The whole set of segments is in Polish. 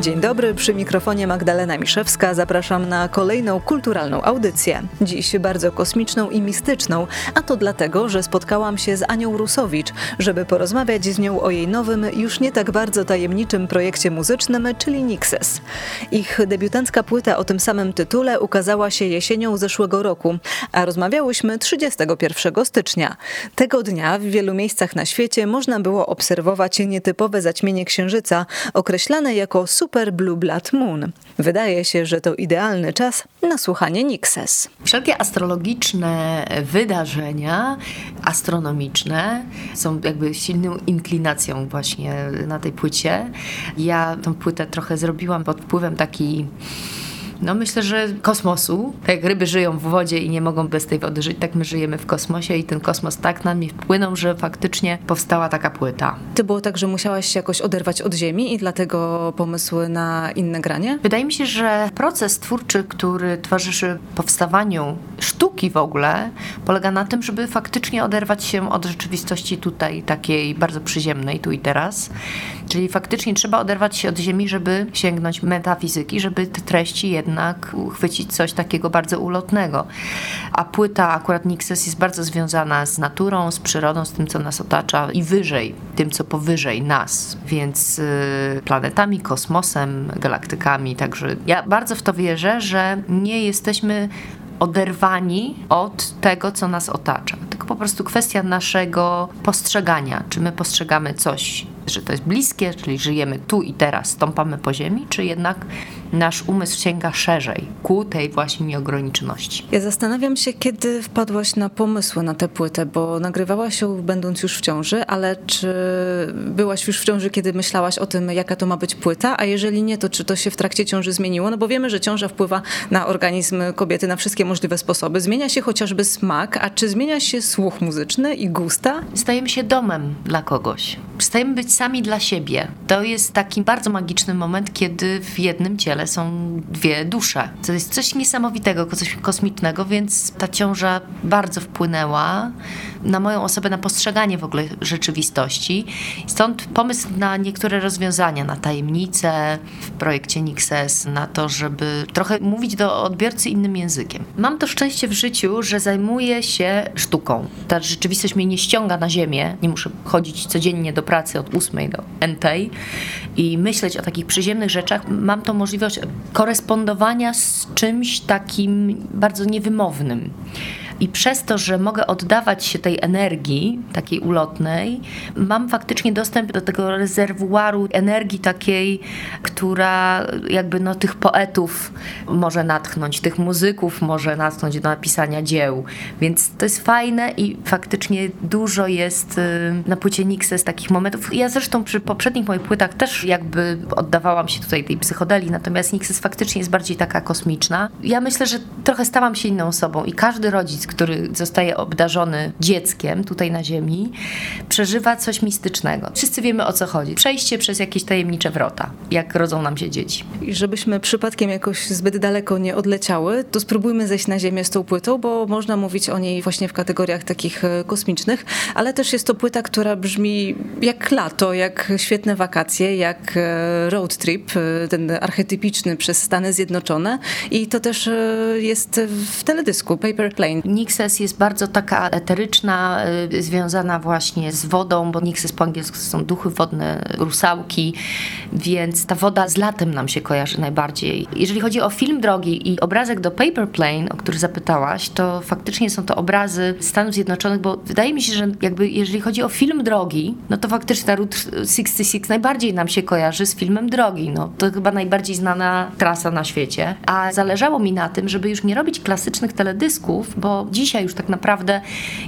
Dzień dobry, przy mikrofonie Magdalena Miszewska. Zapraszam na kolejną kulturalną audycję. Dziś bardzo kosmiczną i mistyczną, a to dlatego, że spotkałam się z Anią Rusowicz, żeby porozmawiać z nią o jej nowym, już nie tak bardzo tajemniczym projekcie muzycznym, czyli Nixes. Ich debiutancka płyta o tym samym tytule ukazała się jesienią zeszłego roku, a rozmawiałyśmy 31 stycznia. Tego dnia w wielu miejscach na świecie można było obserwować nietypowe zaćmienie księżyca, określane jako Super Blue Blood Moon. Wydaje się, że to idealny czas na słuchanie Nixes. Wszelkie astrologiczne wydarzenia astronomiczne są jakby silną inklinacją właśnie na tej płycie. Ja tą płytę trochę zrobiłam pod wpływem takiej no myślę, że kosmosu. Tak jak ryby żyją w wodzie i nie mogą bez tej wody żyć, tak my żyjemy w kosmosie i ten kosmos tak na mnie wpłynął, że faktycznie powstała taka płyta. Ty było tak, że musiałaś się jakoś oderwać od ziemi i dlatego pomysły na inne granie? Wydaje mi się, że proces twórczy, który towarzyszy powstawaniu sztuki w ogóle, polega na tym, żeby faktycznie oderwać się od rzeczywistości tutaj, takiej bardzo przyziemnej, tu i teraz. Czyli faktycznie trzeba oderwać się od ziemi, żeby sięgnąć metafizyki, żeby te treści jednak uchwycić coś takiego bardzo ulotnego. A płyta akurat Nixes jest bardzo związana z naturą, z przyrodą, z tym, co nas otacza i wyżej, tym, co powyżej nas, więc y, planetami, kosmosem, galaktykami. Także ja bardzo w to wierzę, że nie jesteśmy oderwani od tego, co nas otacza. Tylko po prostu kwestia naszego postrzegania. Czy my postrzegamy coś, że to jest bliskie, czyli żyjemy tu i teraz, stąpamy po ziemi, czy jednak nasz umysł sięga szerzej ku tej właśnie nieograniczoności. Ja zastanawiam się, kiedy wpadłaś na pomysły na tę płytę, bo nagrywałaś ją będąc już w ciąży, ale czy byłaś już w ciąży, kiedy myślałaś o tym, jaka to ma być płyta, a jeżeli nie, to czy to się w trakcie ciąży zmieniło? No bo wiemy, że ciąża wpływa na organizm kobiety na wszystkie możliwe sposoby. Zmienia się chociażby smak, a czy zmienia się słuch muzyczny i gusta? Stajemy się domem dla kogoś. Stajemy być sami dla siebie. To jest taki bardzo magiczny moment, kiedy w jednym ciele są dwie dusze. To jest coś niesamowitego, coś kosmicznego, więc ta ciąża bardzo wpłynęła na moją osobę, na postrzeganie w ogóle rzeczywistości. Stąd pomysł na niektóre rozwiązania, na tajemnice w projekcie Nixes, na to, żeby trochę mówić do odbiorcy innym językiem. Mam to szczęście w życiu, że zajmuję się sztuką. Ta rzeczywistość mnie nie ściąga na ziemię. Nie muszę chodzić codziennie do pracy od 8 do entej i myśleć o takich przyziemnych rzeczach. Mam tą możliwość korespondowania z czymś takim bardzo niewymownym. I przez to, że mogę oddawać się tej energii, takiej ulotnej, mam faktycznie dostęp do tego rezerwuaru energii takiej, która jakby no, tych poetów może natchnąć, tych muzyków może natchnąć do napisania dzieł. Więc to jest fajne i faktycznie dużo jest y, na płycie Nixes takich momentów. Ja zresztą przy poprzednich moich płytach też jakby oddawałam się tutaj tej psychodelii, natomiast Nixes faktycznie jest bardziej taka kosmiczna. Ja myślę, że trochę stałam się inną osobą i każdy rodzic, który zostaje obdarzony dzieckiem tutaj na ziemi, przeżywa coś mistycznego. Wszyscy wiemy o co chodzi. Przejście przez jakieś tajemnicze wrota, jak rodzą nam się dzieci. I żebyśmy przypadkiem jakoś zbyt daleko nie odleciały, to spróbujmy zejść na ziemię z tą płytą, bo można mówić o niej właśnie w kategoriach takich e, kosmicznych, ale też jest to płyta, która brzmi jak lato, jak świetne wakacje, jak e, road trip, e, ten archetypiczny przez Stany Zjednoczone i to też jest w teledysku Paper Plane. Nixes jest bardzo taka eteryczna, y, związana właśnie z wodą, bo Nixes po angielsku są duchy wodne, rusałki, więc ta woda z latem nam się kojarzy najbardziej. Jeżeli chodzi o film drogi i obrazek do Paper Plane, o który zapytałaś, to faktycznie są to obrazy Stanów Zjednoczonych, bo wydaje mi się, że jakby jeżeli chodzi o film drogi, no to faktycznie ta Route 66 najbardziej nam się kojarzy z filmem drogi. No, to chyba najbardziej znana trasa na świecie. A zależało mi na tym, żeby już nie robić klasycznych teledysków, bo dzisiaj już tak naprawdę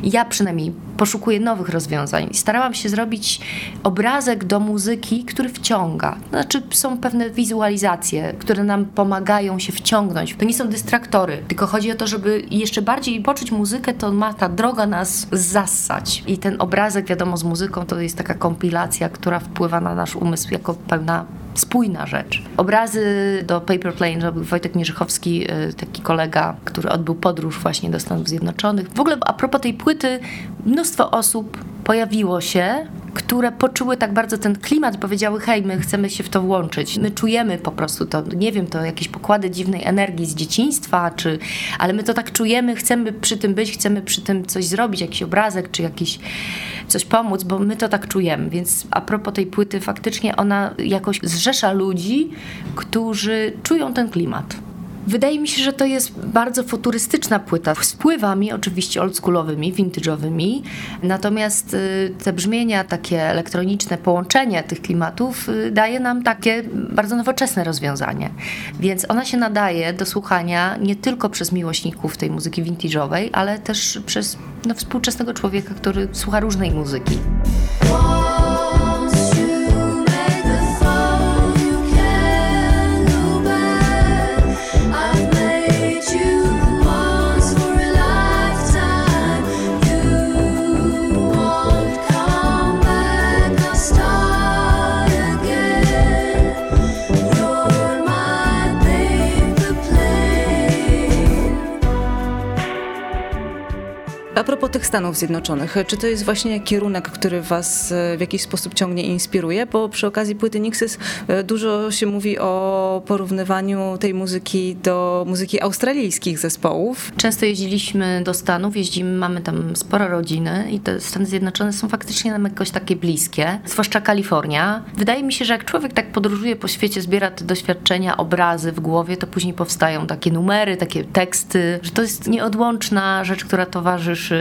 ja przynajmniej poszukuję nowych rozwiązań. Starałam się zrobić obrazek do muzyki, który wciąga. Znaczy są pewne wizualizacje, które nam pomagają się wciągnąć. To nie są dystraktory, tylko chodzi o to, żeby jeszcze bardziej poczuć muzykę, to ma ta droga nas zassać. I ten obrazek, wiadomo, z muzyką to jest taka kompilacja, która wpływa na nasz umysł jako pełna spójna rzecz. Obrazy do Paper Plane robił Wojtek Mierzychowski, y, taki kolega, który odbył podróż właśnie do Stanów Zjednoczonych. W ogóle a propos tej płyty, mnóstwo osób pojawiło się, które poczuły tak bardzo ten klimat, powiedziały, hej, my chcemy się w to włączyć. My czujemy po prostu to, nie wiem, to jakieś pokłady dziwnej energii z dzieciństwa, czy, ale my to tak czujemy, chcemy przy tym być, chcemy przy tym coś zrobić, jakiś obrazek, czy jakiś coś pomóc, bo my to tak czujemy. Więc a propos tej płyty, faktycznie ona jakoś zrzesza ludzi, którzy czują ten klimat. Wydaje mi się, że to jest bardzo futurystyczna płyta, z wpływami oczywiście oldschoolowymi, vintage'owymi, natomiast y, te brzmienia takie elektroniczne, połączenie tych klimatów y, daje nam takie bardzo nowoczesne rozwiązanie. Więc ona się nadaje do słuchania nie tylko przez miłośników tej muzyki vintage'owej, ale też przez no, współczesnego człowieka, który słucha różnej muzyki. A propos tych Stanów Zjednoczonych, czy to jest właśnie kierunek, który was e, w jakiś sposób ciągnie i inspiruje? Bo przy okazji płyty Nixys e, dużo się mówi o porównywaniu tej muzyki do muzyki australijskich zespołów. Często jeździliśmy do Stanów, jeździmy, mamy tam sporo rodziny i te Stany Zjednoczone są faktycznie nam jakoś takie bliskie, zwłaszcza Kalifornia. Wydaje mi się, że jak człowiek tak podróżuje po świecie, zbiera te doświadczenia, obrazy w głowie, to później powstają takie numery, takie teksty, że to jest nieodłączna rzecz, która towarzyszy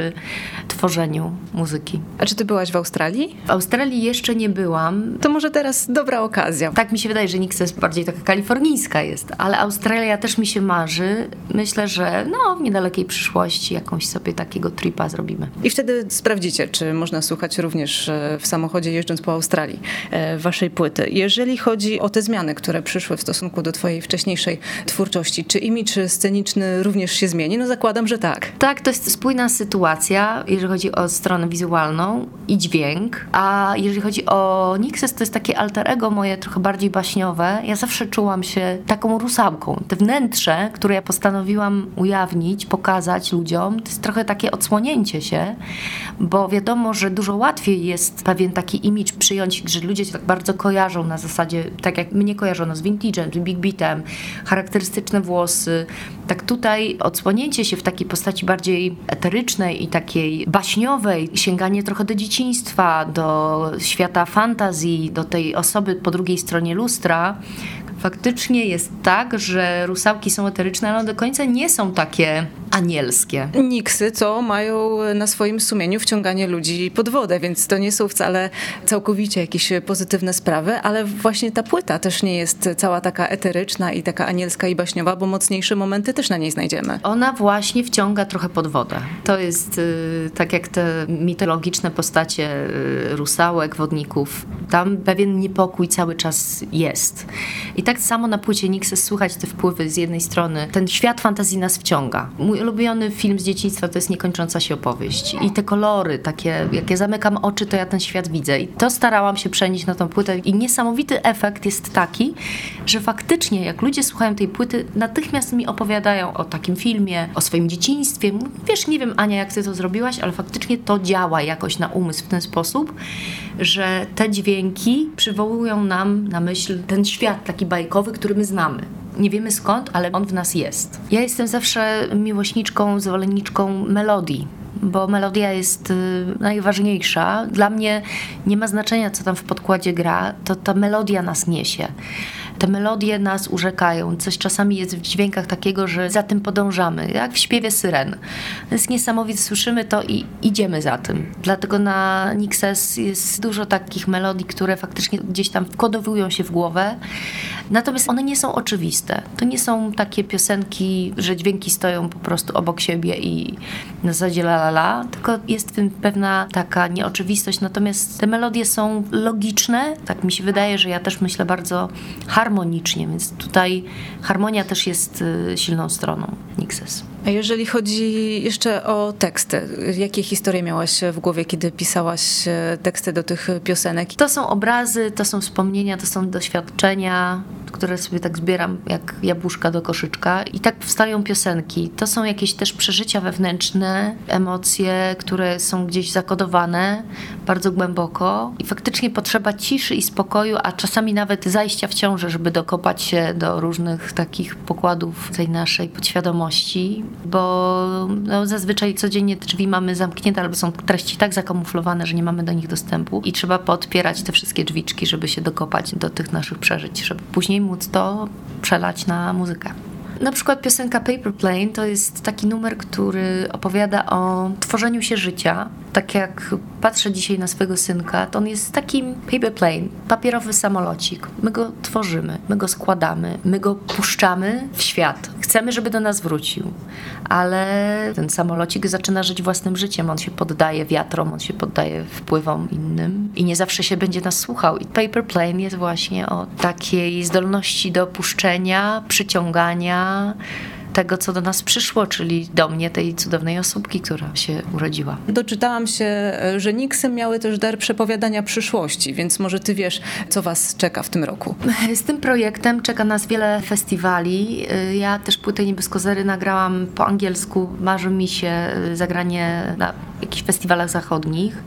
tworzeniu muzyki. A czy ty byłaś w Australii? W Australii jeszcze nie byłam. To może teraz dobra okazja. Tak mi się wydaje, że Nixa jest bardziej taka kalifornijska jest, ale Australia też mi się marzy. Myślę, że no, w niedalekiej przyszłości jakąś sobie takiego tripa zrobimy. I wtedy sprawdzicie, czy można słuchać również e, w samochodzie jeżdżąc po Australii e, waszej płyty. Jeżeli chodzi o te zmiany, które przyszły w stosunku do twojej wcześniejszej twórczości, czy imidż sceniczny również się zmieni? No zakładam, że tak. Tak, to jest spójna sytuacja, jeżeli chodzi o stronę wizualną i dźwięk, a jeżeli chodzi o Nixes, to jest takie alter ego moje, trochę bardziej baśniowe. Ja zawsze czułam się taką rusałką. Te wnętrze, które ja postanowiłam ujawnić, pokazać ludziom, to jest trochę takie odsłonięcie się, bo wiadomo, że dużo łatwiej jest pewien taki imidż przyjąć, że ludzie się tak bardzo kojarzą na zasadzie, tak jak mnie kojarzono z vintage'em, z big beatem, charakterystyczne włosy. Tak tutaj odsłonięcie się w takiej postaci bardziej eterycznej i takiej baśniowej, sięganie trochę do dzieciństwa, do świata fantazji, do tej osoby po drugiej stronie lustra, faktycznie jest tak, że rusałki są eteryczne, ale do końca nie są takie anielskie. Niksy, co mają na swoim sumieniu wciąganie ludzi pod wodę, więc to nie są wcale całkowicie jakieś pozytywne sprawy, ale właśnie ta płyta też nie jest cała taka eteryczna i taka anielska i baśniowa, bo mocniejsze momenty też na niej znajdziemy. Ona właśnie wciąga trochę pod wodę. To jest y, tak jak te mitologiczne postacie y, rusałek, wodników. Tam pewien niepokój cały czas jest. I tak samo na płycie Nixes słychać te wpływy z jednej strony. Ten świat fantazji nas wciąga. Mój ulubiony film z dzieciństwa to jest Niekończąca się opowieść. I te kolory, takie, jak ja zamykam oczy, to ja ten świat widzę. I to starałam się przenieść na tą płytę. I niesamowity efekt jest taki, że faktycznie jak ludzie słuchają tej płyty, natychmiast mi opowiadają o takim filmie, o swoim dzieciństwie. Wiesz, nie wiem Ania, jak ty to zrobiłaś, ale faktycznie to działa jakoś na umysł w ten sposób, że te dźwięki przywołują nam na myśl ten świat taki bajkowy, który my znamy. Nie wiemy skąd, ale on w nas jest. Ja jestem zawsze miłośniczką, zwolenniczką melodii bo melodia jest y, najważniejsza. Dla mnie nie ma znaczenia, co tam w podkładzie gra, to ta melodia nas niesie. Te melodie nas urzekają. Coś czasami jest w dźwiękach takiego, że za tym podążamy, jak w śpiewie syren. To jest niesamowite, słyszymy to i idziemy za tym. Dlatego na Nixes jest dużo takich melodii, które faktycznie gdzieś tam wkodowują się w głowę. Natomiast one nie są oczywiste. To nie są takie piosenki, że dźwięki stoją po prostu obok siebie i na zasadzie la la la, tylko jest w tym pewna taka nieoczywistość. Natomiast te melodie są logiczne. Tak mi się wydaje, że ja też myślę bardzo harmonicznie, więc tutaj harmonia też jest y, silną stroną Nixes. A jeżeli chodzi jeszcze o teksty, jakie historie miałaś w głowie, kiedy pisałaś e, teksty do tych piosenek? To są obrazy, to są wspomnienia, to są doświadczenia, które sobie tak zbieram jak jabłuszka do koszyczka i tak powstają piosenki. To są jakieś też przeżycia wewnętrzne, emocje, które są gdzieś zakodowane bardzo głęboko i faktycznie potrzeba ciszy i spokoju, a czasami nawet zajścia w ciążę, żeby dokopać się do różnych takich pokładów tej naszej podświadomości bo no, zazwyczaj codziennie drzwi mamy zamknięte albo są treści tak zakamuflowane, że nie mamy do nich dostępu i trzeba podpierać te wszystkie drzwiczki, żeby się dokopać do tych naszych przeżyć, żeby później móc to przelać na muzykę. Na przykład piosenka Paper Plane to jest taki numer, który opowiada o tworzeniu się życia. Tak jak patrzę dzisiaj na swojego synka, to on jest takim paper plane, papierowy samolocik. My go tworzymy, my go składamy, my go puszczamy w świat. Chcemy, żeby do nas wrócił, ale ten samolocik zaczyna żyć własnym życiem. On się poddaje wiatrom, on się poddaje wpływom innym i nie zawsze się będzie nas słuchał. I paper plane jest właśnie o takiej zdolności do puszczenia, przyciągania, tego, co do nas przyszło, czyli do mnie, tej cudownej osobki, która się urodziła. Doczytałam się, że Nixy miały też dar przepowiadania przyszłości, więc może ty wiesz, co was czeka w tym roku. Z tym projektem czeka nas wiele festiwali. Ja też płytę Niebieskozery nagrałam po angielsku. Marzy mi się zagranie na jakichś festiwalach zachodnich.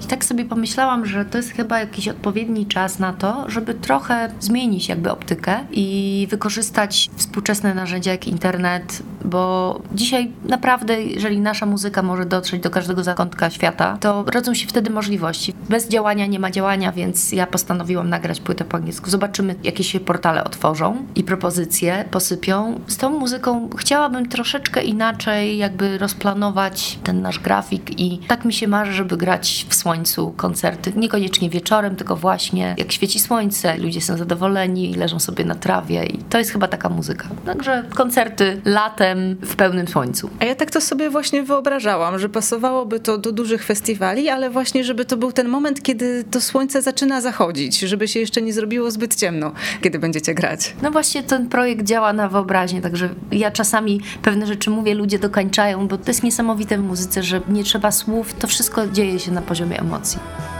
I tak sobie pomyślałam, że to jest chyba jakiś odpowiedni czas na to, żeby trochę zmienić jakby optykę i wykorzystać współczesne narzędzia jak internet, bo dzisiaj naprawdę, jeżeli nasza muzyka może dotrzeć do każdego zakątka świata, to rodzą się wtedy możliwości. Bez działania nie ma działania, więc ja postanowiłam nagrać płytę po angielsku. Zobaczymy, jakie się portale otworzą i propozycje posypią. Z tą muzyką chciałabym troszeczkę inaczej jakby rozplanować ten nasz grafik i tak mi się marzy, żeby grać w słońcu koncerty. Niekoniecznie wieczorem, tylko właśnie jak świeci słońce, ludzie są zadowoleni, leżą sobie na trawie i to jest chyba taka muzyka. Także koncerty latem w pełnym słońcu. A ja tak to sobie właśnie wyobrażałam, że pasowałoby to do dużych festiwali, ale właśnie, żeby to był ten moment, kiedy to słońce zaczyna zachodzić, żeby się jeszcze nie zrobiło zbyt ciemno, kiedy będziecie grać. No właśnie ten projekt działa na wyobraźnię, także ja czasami pewne rzeczy mówię, ludzie dokańczają, bo to jest niesamowite w muzyce, że nie trzeba słów, to wszystko dzieje się na poziomie same.